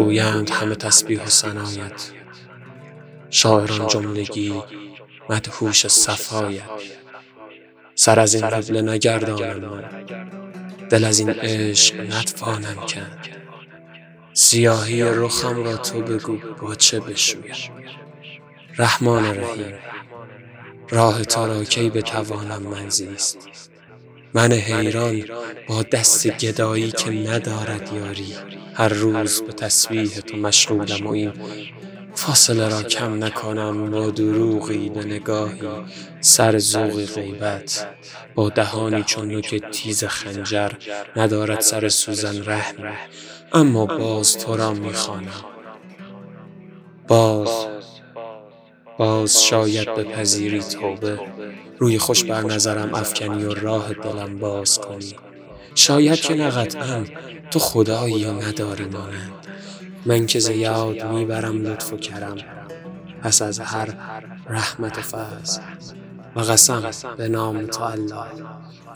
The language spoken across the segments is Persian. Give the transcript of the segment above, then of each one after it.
گویند همه تسبیح و سنایت شاعران جملگی مدهوش صفایت. سر از این قبله نگردانم دل از این عشق نتوانم کرد. سیاهی رخم را تو بگو با چه بشویم. رحمان رحیم. راه تا را کی بتوانم من زیست. من حیران با دست گدایی که ندارد یاری. هر روز به تسبیح تو مشغولم و این فاصله را کم نکنم با دروغی به نگاهی سر زوغ غیبت با دهانی چون نوک تیز خنجر ندارد سر سوزن رحم. اما باز تو را می‌خوانم. باز باز شاید به پذیری توبه. روی خوش بر نظرم افکنی و راه دلم باز کنی. شاید که نقطعا تو خدایی یا نداری مانند. من که زیاد می‌برم لطف و کرم. پس از هر رحمت و فضل. و قسم به نام تو الله.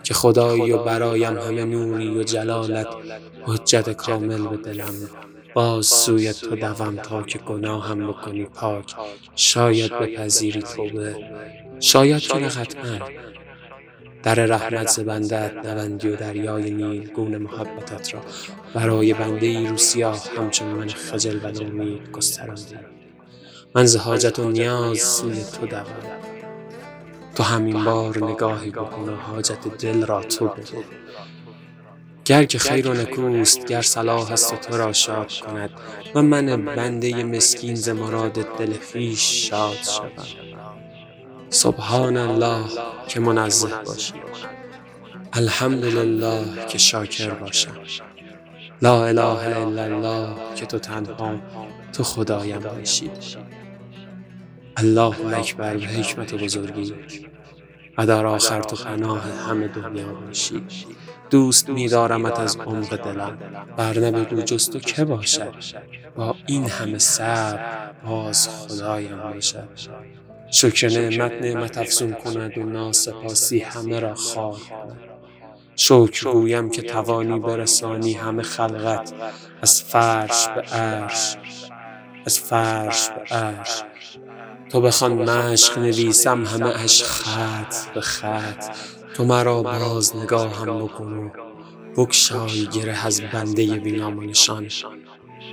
که خدایی و برایم همه نوری و جلالت. حجت کامل به دلم. باز سوی تو دوم تا که گناهم بکنی پاک. شاید بپذیری توبه شاید که قطعا در رحمت ز بندت نبندی و دریای نیل گون محبتت را. برای بنده ای رو سیاه همچون من خجل و نومید گستراندی من ز حاجت و نیاز سوی تو دوم. تو همین بار نگاهی بکن و حاجت دل را تو بده. گر که خیر و نکوست گر صلاح است تو را شاد کند. و من بنده مسکین ز مراد دل خویش شاد شوم. سبحان الله که منزه باشی الحمدلله که شاکر باشم. لا اله الا الله که تو تنها تو خدایم باشی. الله اکبر به حکمت و بزرگی. و در آخر تو پناه همه دنیا باشی. دوست میدارمت از عمق دلم. بر بگو جز تو که باشد. با این همه صبر باز خدایم باشد. شکر نعمت نعمت افزون کند و ناسپاسی همه را خواه کند. شکر گویم که توانی برسانی همه خلقت از فرش به عرش. از فرش به عرش. تو بخوان مشق نویسم همه اش خط به خط. تو مرا باز نگاهم بکن و بگشای گره از بنده بینام و نشان.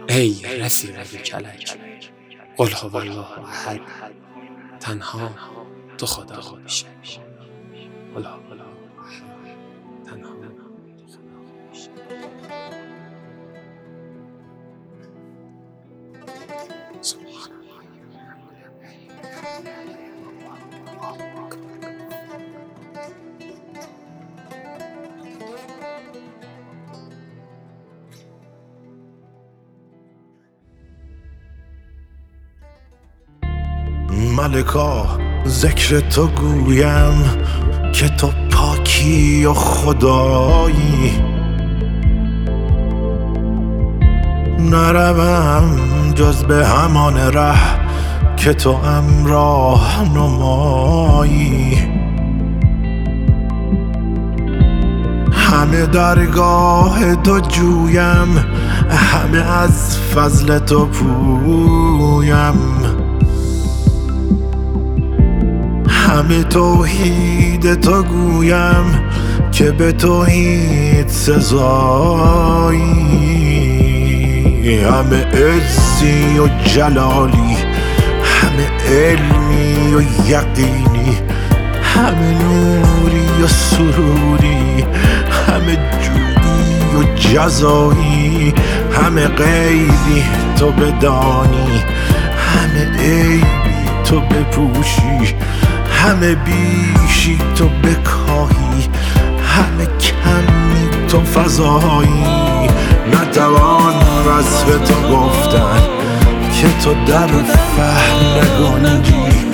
ای رفیق کلک قل هو الله احد. تنها تو خدا میشه قل ملکا ذکر تو گویم که تو پاکی و خدایی. نروم جز به همان ره که تو امراه نمایی. همه درگاه تو جویم همه از فضل تو پویم. همه توحید تو گویم که به توحید سزایی. همه عزی و جلالی علمی و یقینی همه نوری و سروری همه جودی و جزایی همه غیبی تو بدانی همه عیبی تو بپوشی همه بیشی تو بکاهی همه کمی تو فضایی. نتوان وصف تو گفتن که تو در فهم نگنجی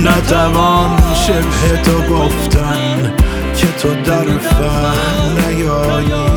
نتوان شبه تو گفتن که تو در فهم نیایی